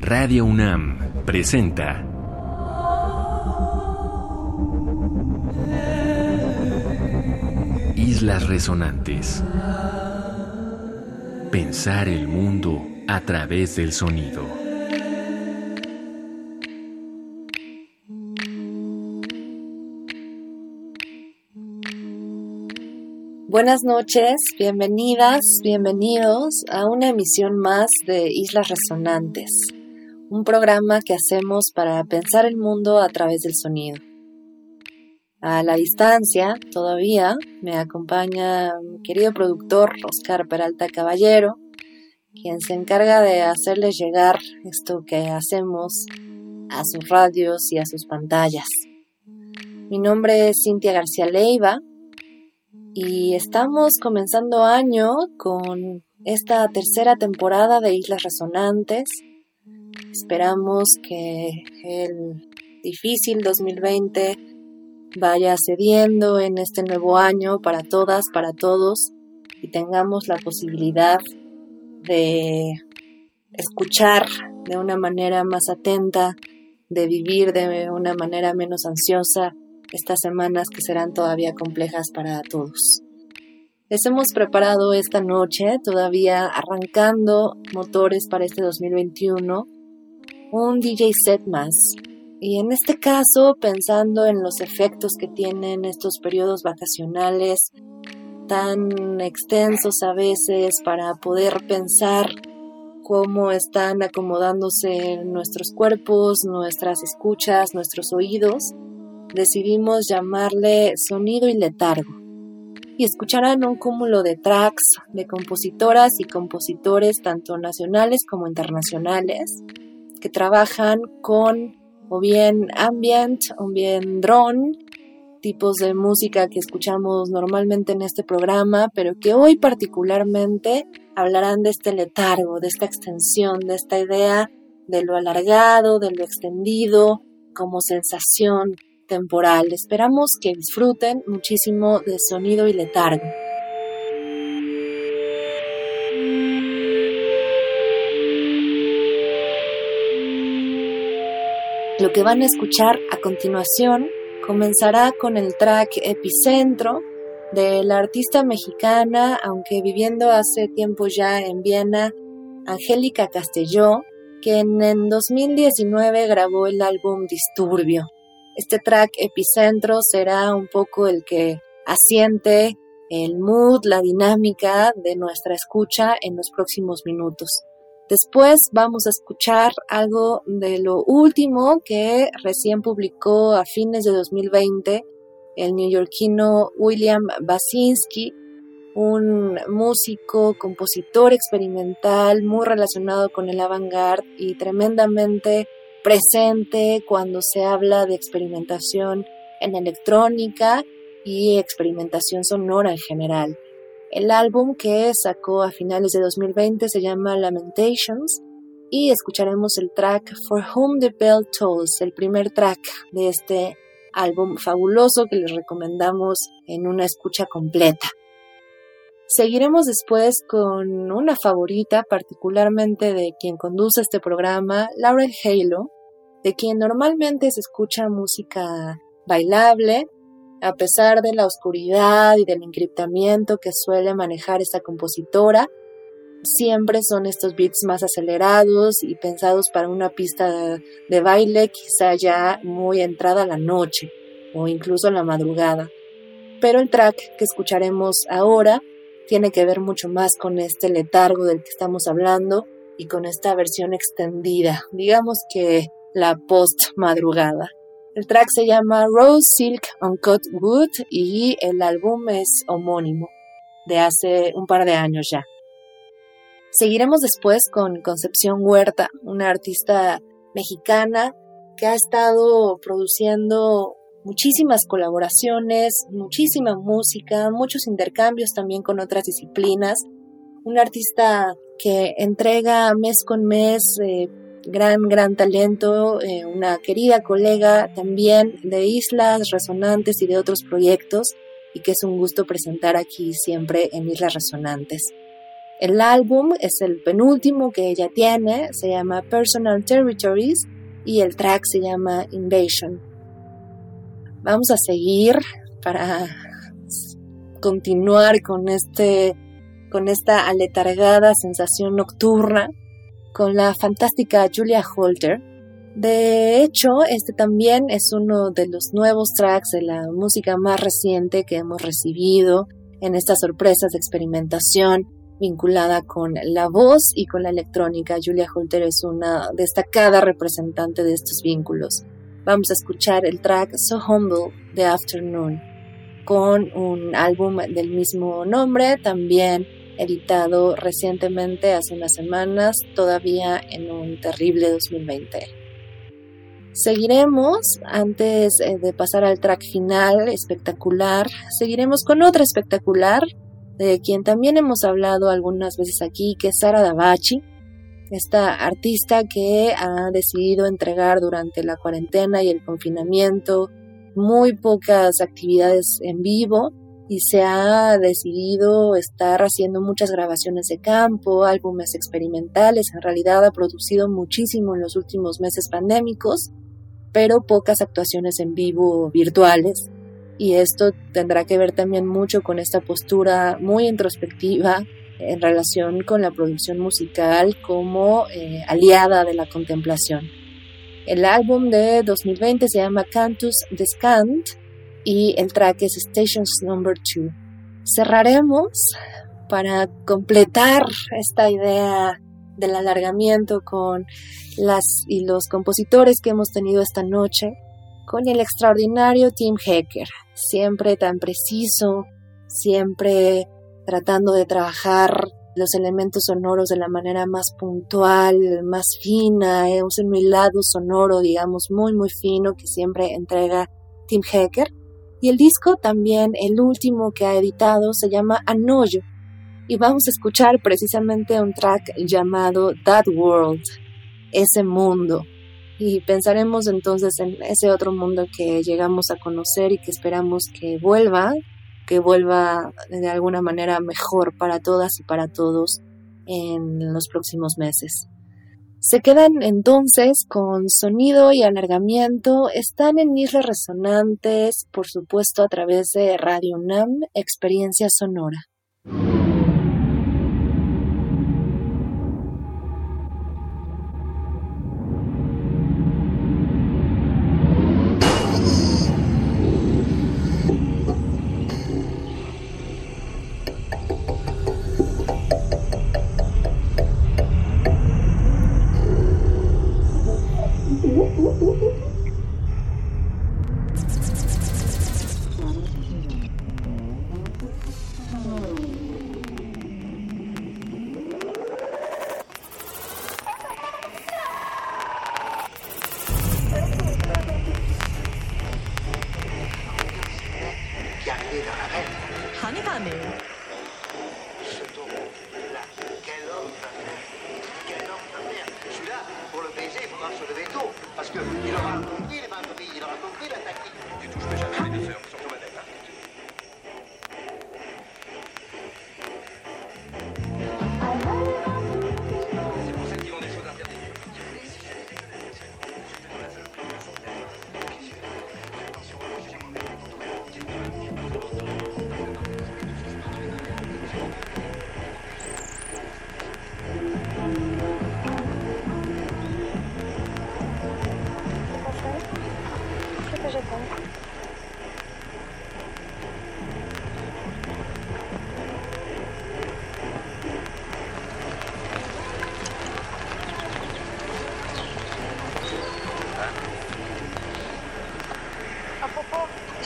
Radio UNAM presenta Islas Resonantes. Pensar el mundo a través del sonido. Buenas noches, bienvenidas, bienvenidos a una emisión más de Islas Resonantes, un programa que hacemos para pensar el mundo a través del sonido. A la distancia, todavía, me acompaña mi querido productor Oscar Peralta Caballero, quien se encarga de hacerles llegar esto que hacemos a sus radios y a sus pantallas. Mi nombre es Cintia García Leiva y estamos comenzando año con esta tercera temporada de Islas Resonantes. Esperamos que el difícil 2020 vaya cediendo en este nuevo año para todas, para todos y tengamos la posibilidad de escuchar de una manera más atenta, de vivir de una manera menos ansiosa estas semanas que serán todavía complejas para todos. Les hemos preparado esta noche, todavía arrancando motores para este 2021, un DJ set más. Y en este caso, pensando en los efectos que tienen estos periodos vacacionales tan extensos a veces para poder pensar cómo están acomodándose nuestros cuerpos, nuestras escuchas, nuestros oídos, decidimos llamarle sonido y letargo. Y escucharán un cúmulo de tracks de compositoras y compositores tanto nacionales como internacionales que trabajan con o bien ambient o bien drone, tipos de música que escuchamos normalmente en este programa, pero que hoy particularmente hablarán de este letargo, de esta extensión, de esta idea de lo alargado, de lo extendido como sensación temporal. Esperamos que disfruten muchísimo de sonido y letargo. Lo que van a escuchar a continuación comenzará con el track Epicentro de la artista mexicana, aunque viviendo hace tiempo ya en Viena, Angélica Castelló, que en 2019 grabó el álbum Disturbio. Este track epicentro será un poco el que asiente el mood, la dinámica de nuestra escucha en los próximos minutos. Después vamos a escuchar algo de lo último que recién publicó a fines de 2020 el neoyorquino William Basinski, un músico, compositor experimental muy relacionado con el avant-garde y tremendamente presente cuando se habla de experimentación en electrónica y experimentación sonora en general. El álbum que sacó a finales de 2020 se llama Lamentations y escucharemos el track For Whom the Bell Tolls, el primer track de este álbum fabuloso que les recomendamos en una escucha completa. Seguiremos después con una favorita, particularmente de quien conduce este programa, Lauren Halo, de quien normalmente se escucha música bailable, a pesar de la oscuridad y del encriptamiento que suele manejar esta compositora. Siempre son estos beats más acelerados y pensados para una pista de baile quizá ya muy entrada la noche o incluso la madrugada. Pero el track que escucharemos ahora tiene que ver mucho más con este letargo del que estamos hablando y con esta versión extendida, digamos que la post madrugada. El track se llama Rose Silk Uncut Wood y el álbum es homónimo, de hace un par de años ya. Seguiremos después con Concepción Huerta, una artista mexicana que ha estado produciendo muchísimas colaboraciones, muchísima música, muchos intercambios también con otras disciplinas. Un artista que entrega mes con mes eh, gran, gran talento, eh, una querida colega también de Islas Resonantes y de otros proyectos. y que es un gusto presentar aquí siempre en Islas Resonantes. El álbum es el penúltimo que ella tiene, se llama Personal Territories y el track se llama Invasion. Vamos a seguir para continuar con este con esta aletargada sensación nocturna con la fantástica Julia Holter. De hecho, este también es uno de los nuevos tracks de la música más reciente que hemos recibido en estas sorpresas de experimentación vinculada con la voz y con la electrónica. Julia Holter es una destacada representante de estos vínculos. Vamos a escuchar el track So Humble de Afternoon con un álbum del mismo nombre, también editado recientemente, hace unas semanas, todavía en un terrible 2020. Seguiremos, antes eh, de pasar al track final espectacular, seguiremos con otra espectacular, de quien también hemos hablado algunas veces aquí, que es Sara Davachi, esta artista que ha decidido entregar durante la cuarentena y el confinamiento muy pocas actividades en vivo y se ha decidido estar haciendo muchas grabaciones de campo, álbumes experimentales. En realidad ha producido muchísimo en los últimos meses pandémicos, pero pocas actuaciones en vivo virtuales. Y esto tendrá que ver también mucho con esta postura muy introspectiva en relación con la producción musical como eh, aliada de la contemplación. El álbum de 2020 se llama Cantus Descant y el track es Stations Number 2. Cerraremos para completar esta idea del alargamiento con las y los compositores que hemos tenido esta noche con el extraordinario Tim Hecker, siempre tan preciso, siempre tratando de trabajar los elementos sonoros de la manera más puntual, más fina, es un hilado sonoro, digamos, muy, muy fino que siempre entrega Tim Hecker. Y el disco también, el último que ha editado, se llama Anoyo. Y vamos a escuchar precisamente un track llamado That World, ese mundo. Y pensaremos entonces en ese otro mundo que llegamos a conocer y que esperamos que vuelva, que vuelva de alguna manera mejor para todas y para todos en los próximos meses. Se quedan entonces con sonido y alargamiento, están en islas resonantes, por supuesto a través de Radio NAM, experiencia sonora.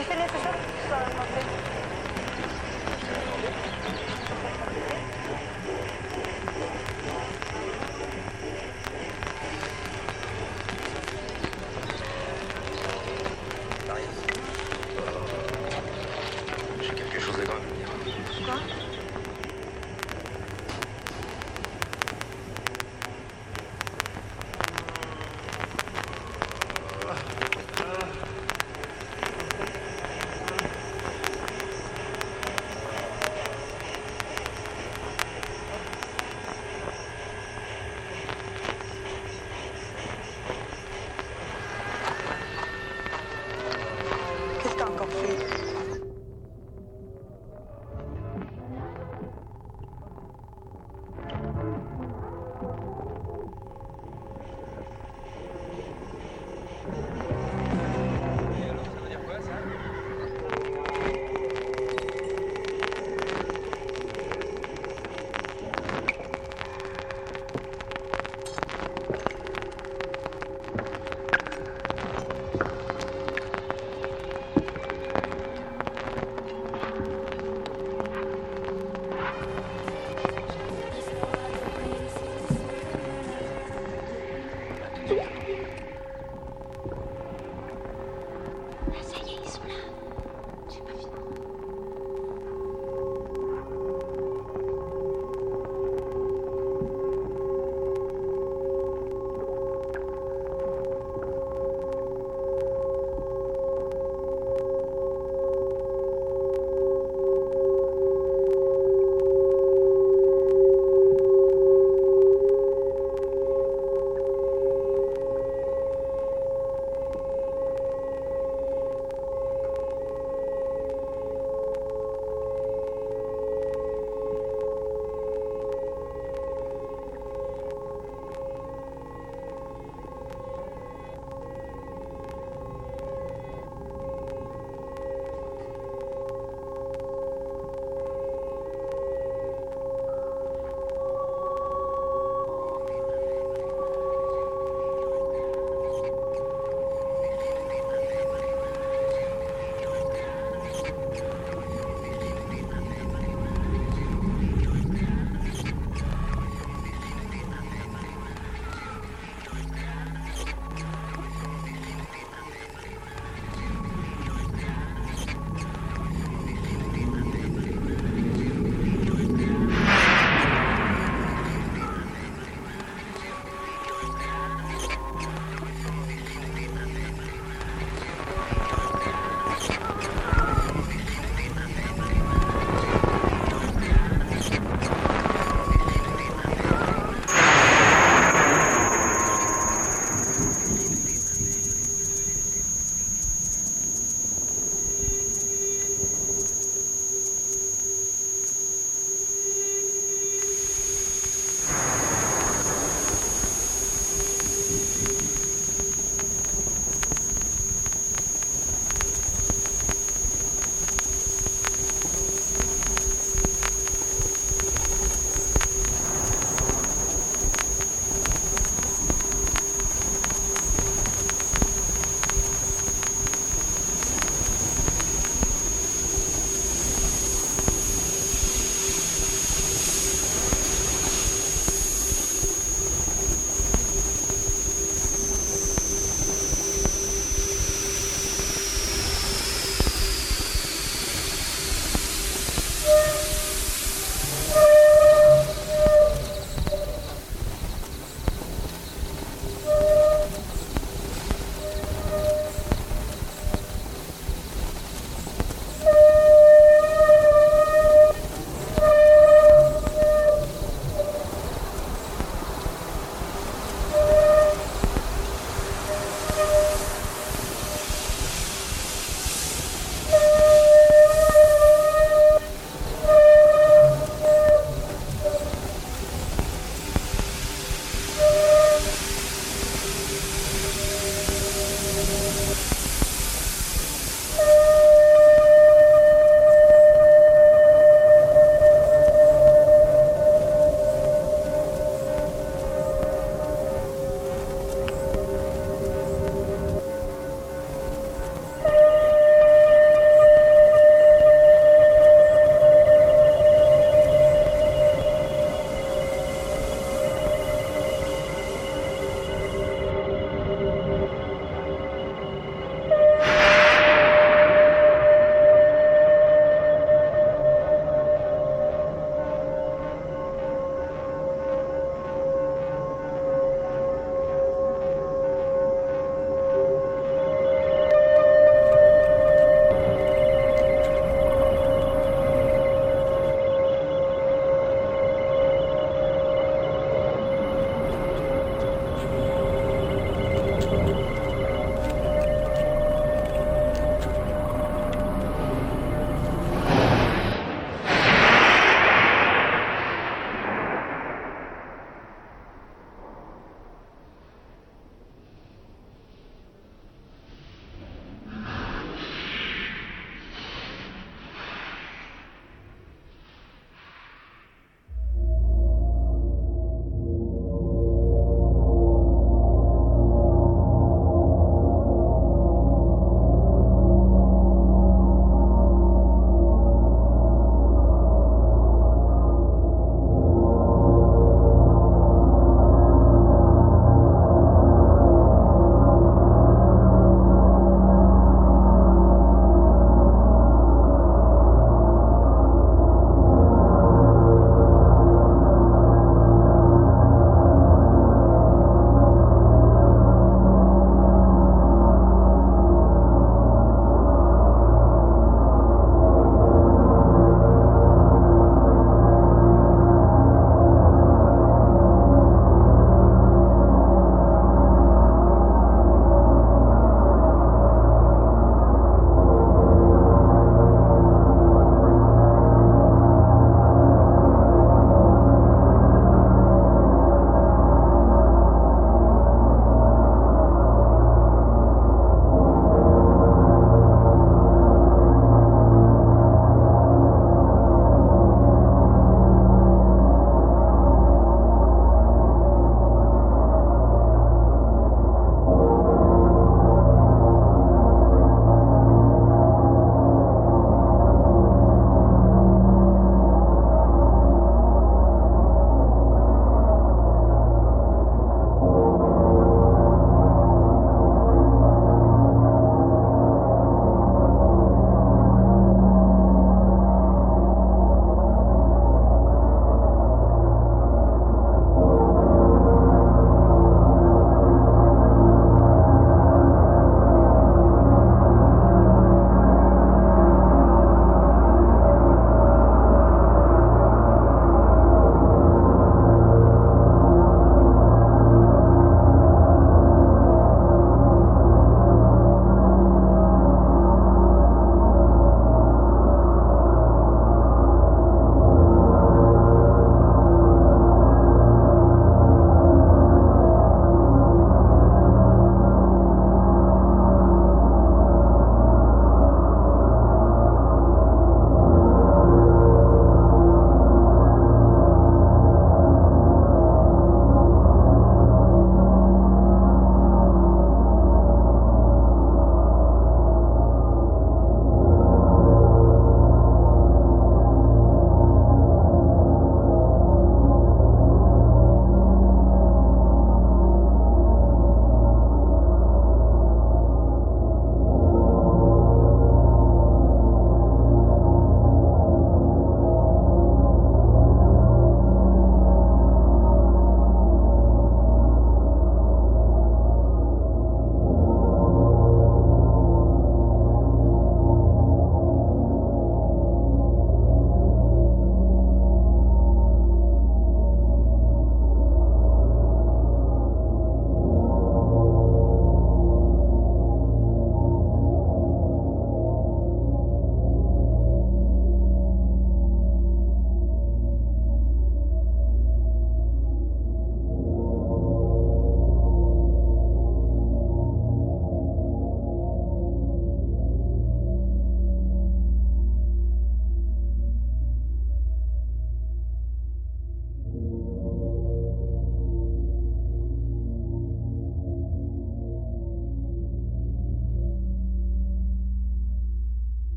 Şefin nefes alıp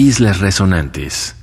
Islas Resonantes.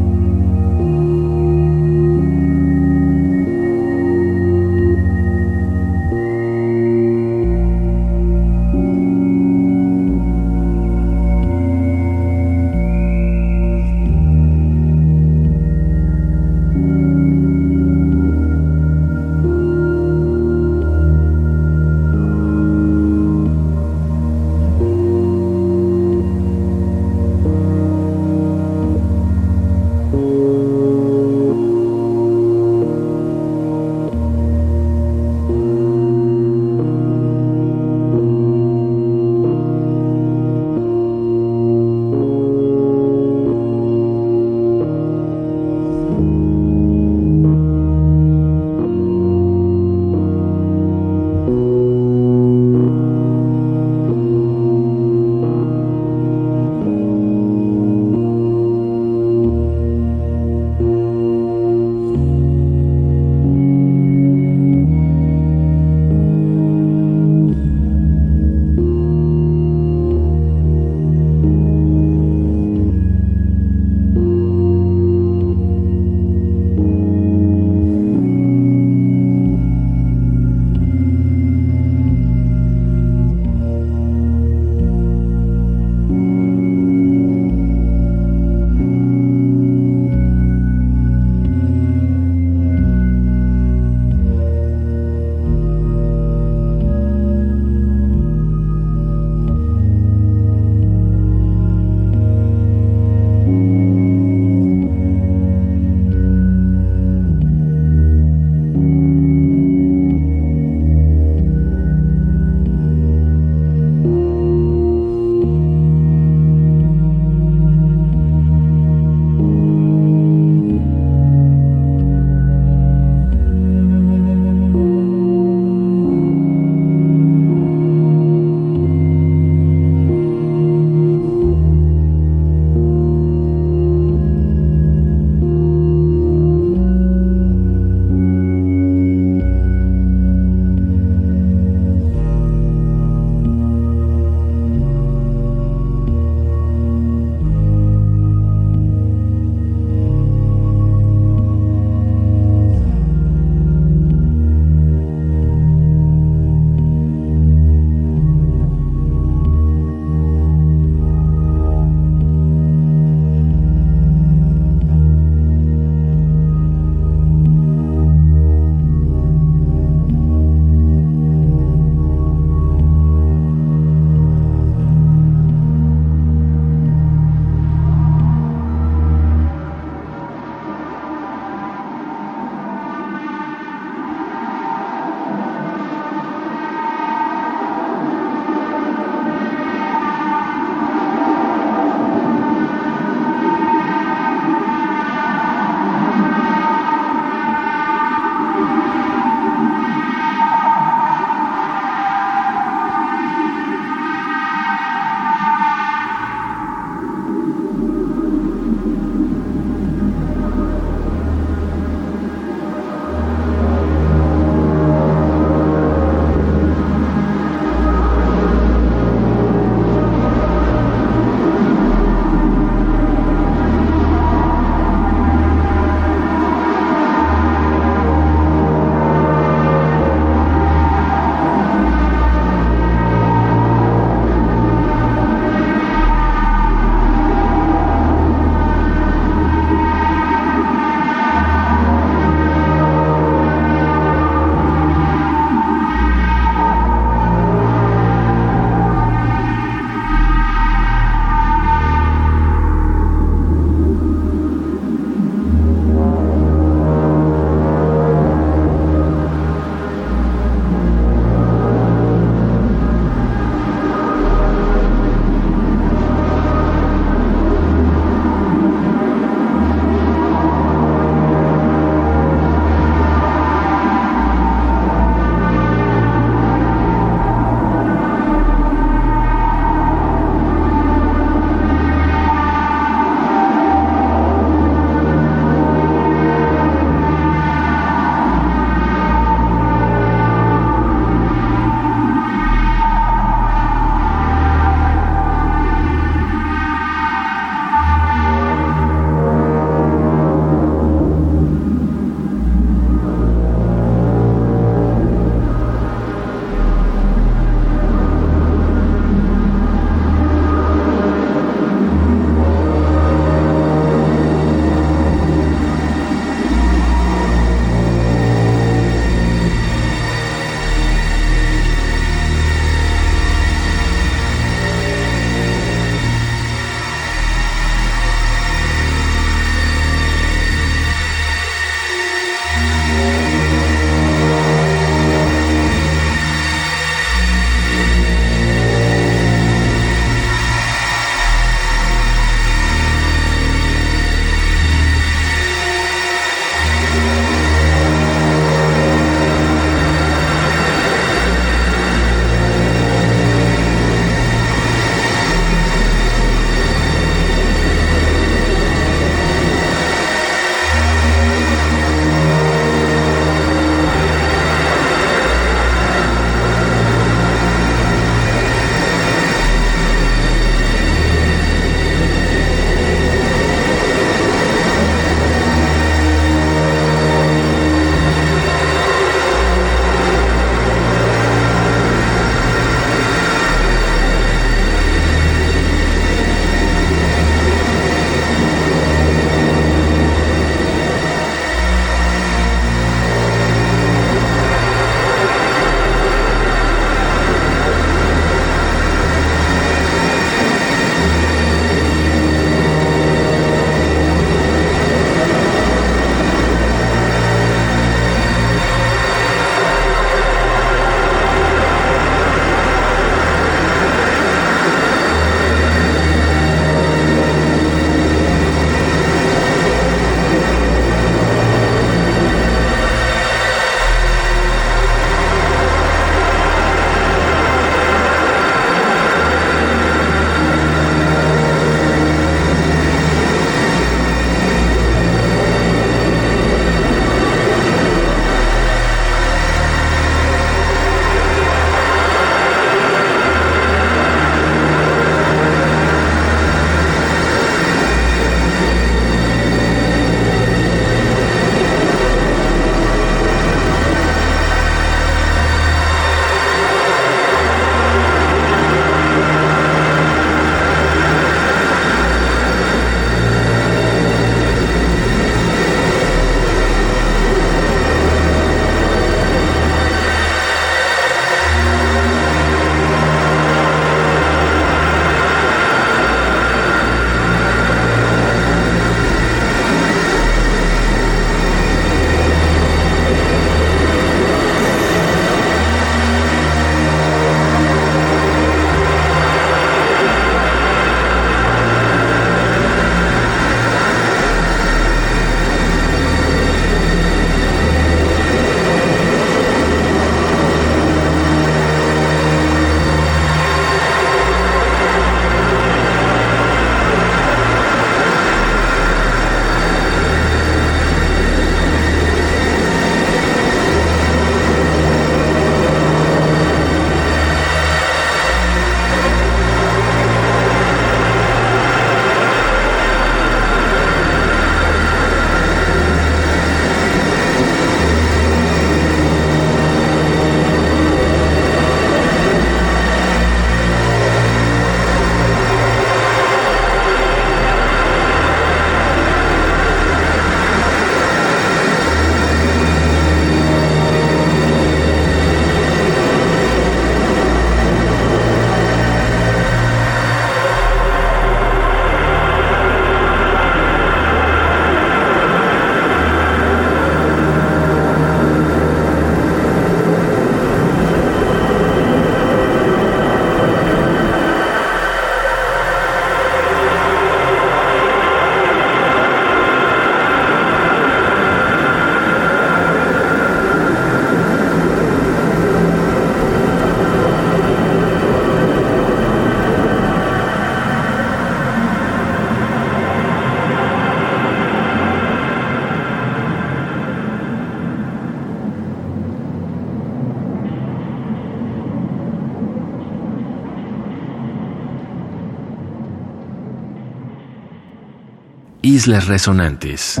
Islas Resonantes.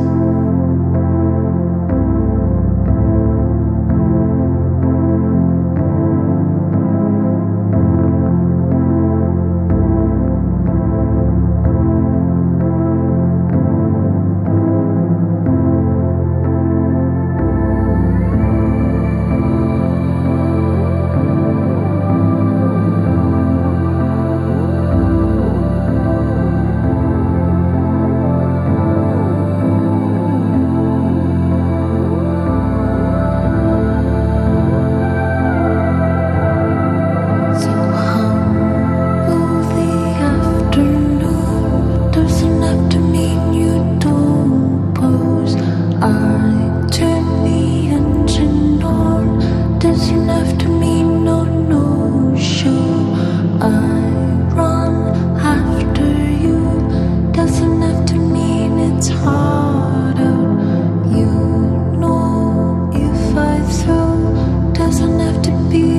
feels enough to be.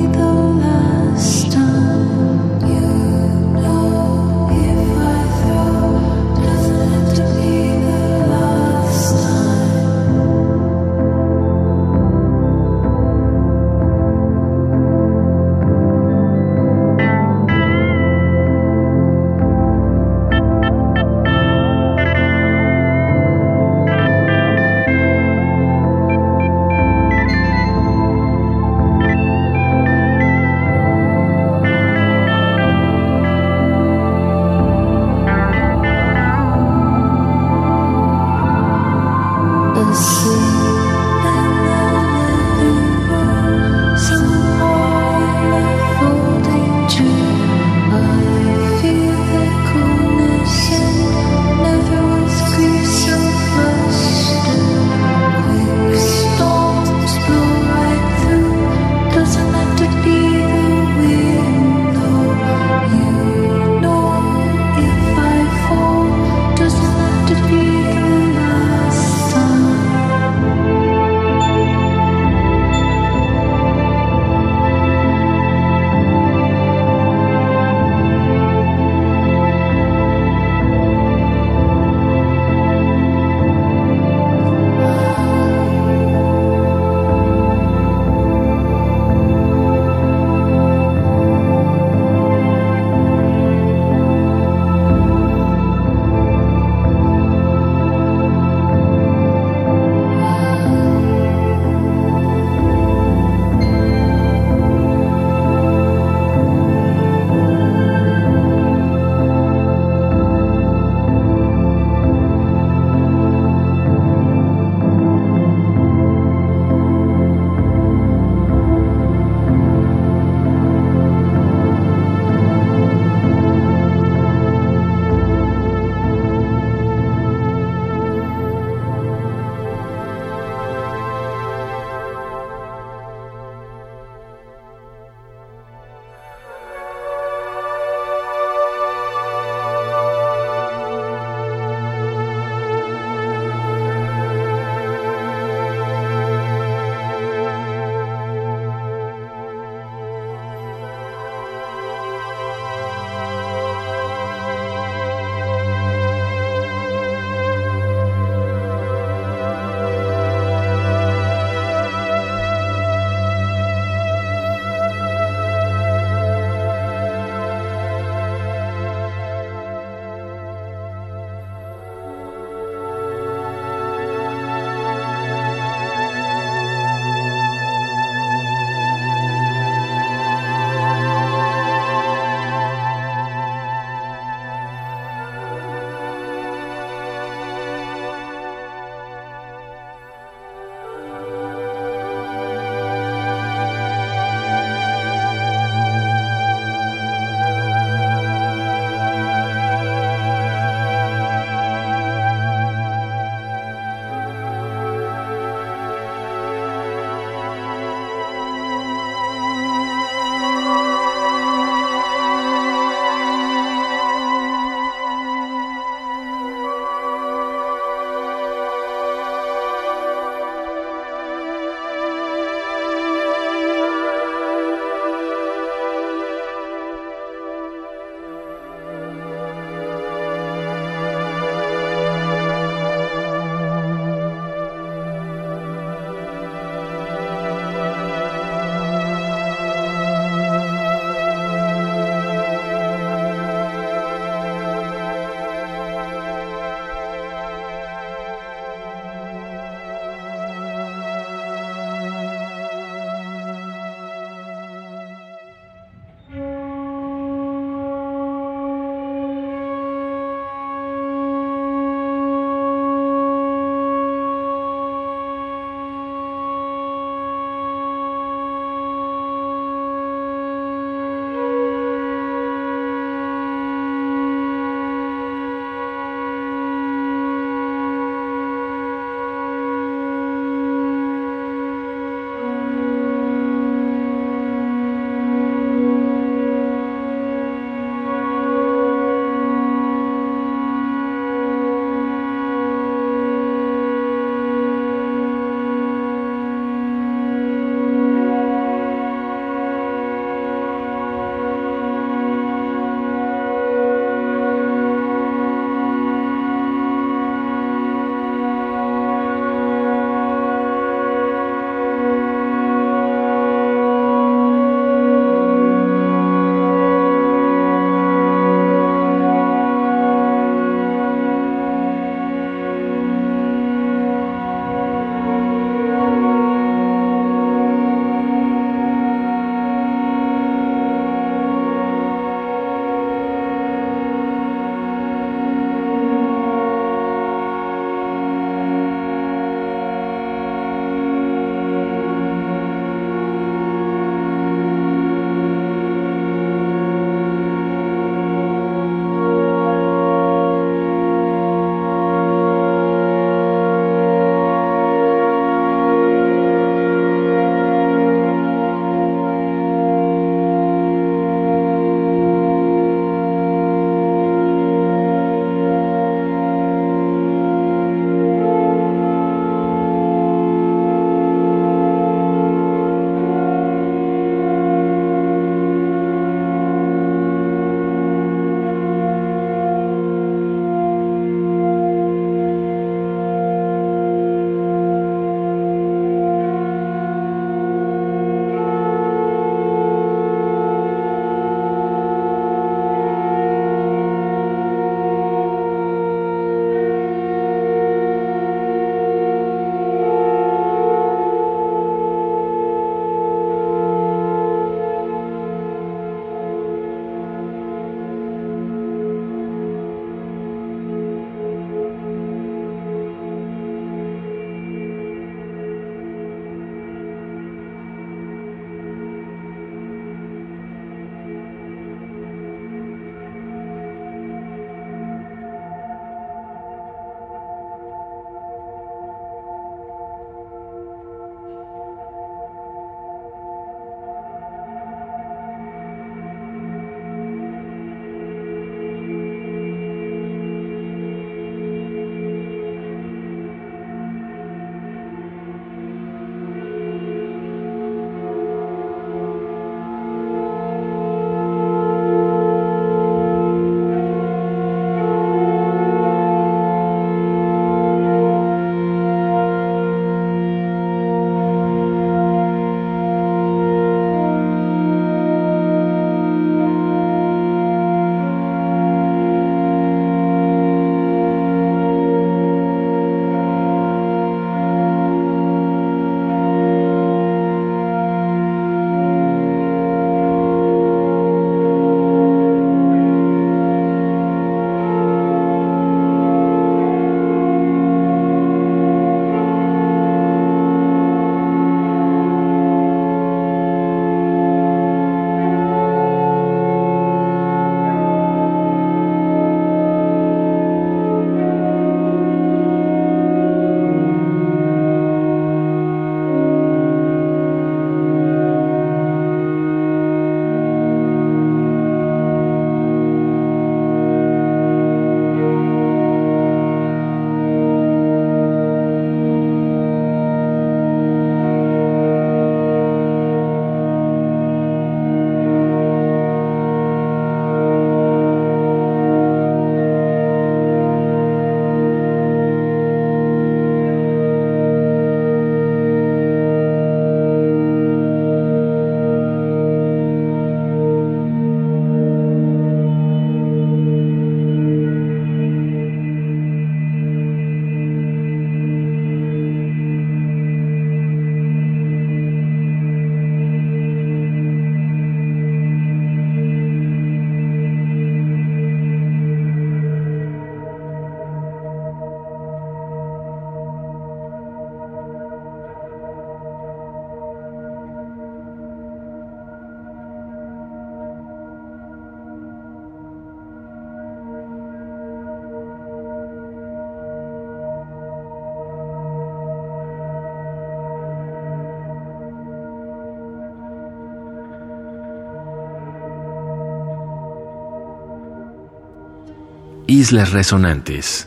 Islas Resonantes.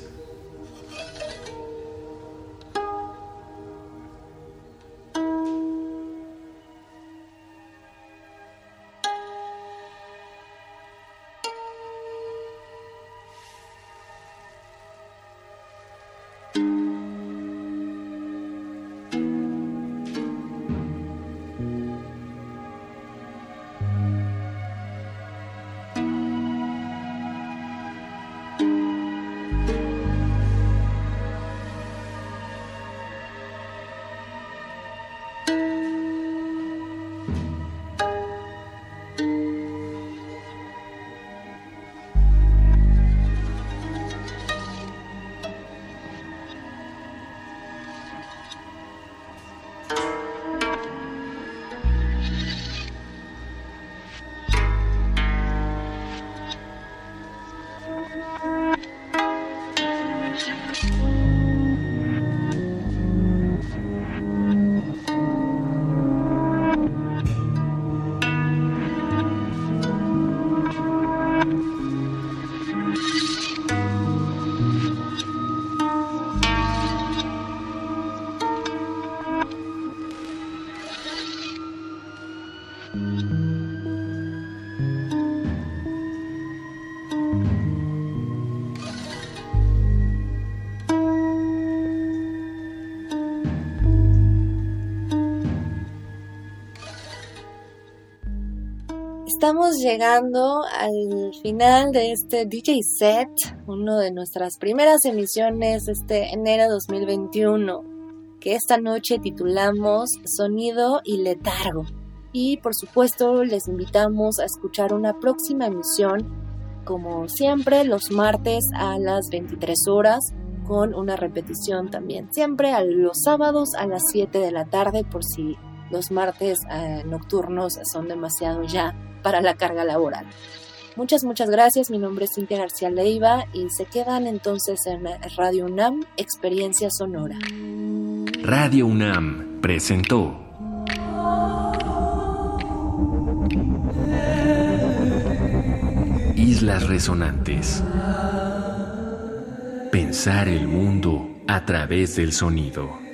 Estamos llegando al final de este DJ set, uno de nuestras primeras emisiones este enero 2021, que esta noche titulamos Sonido y Letargo. Y por supuesto les invitamos a escuchar una próxima emisión, como siempre, los martes a las 23 horas, con una repetición también, siempre a los sábados a las 7 de la tarde, por si los martes eh, nocturnos son demasiado ya para la carga laboral. Muchas, muchas gracias. Mi nombre es Cintia García Leiva y se quedan entonces en Radio UNAM, Experiencia Sonora. Radio UNAM presentó Islas Resonantes. Pensar el mundo a través del sonido.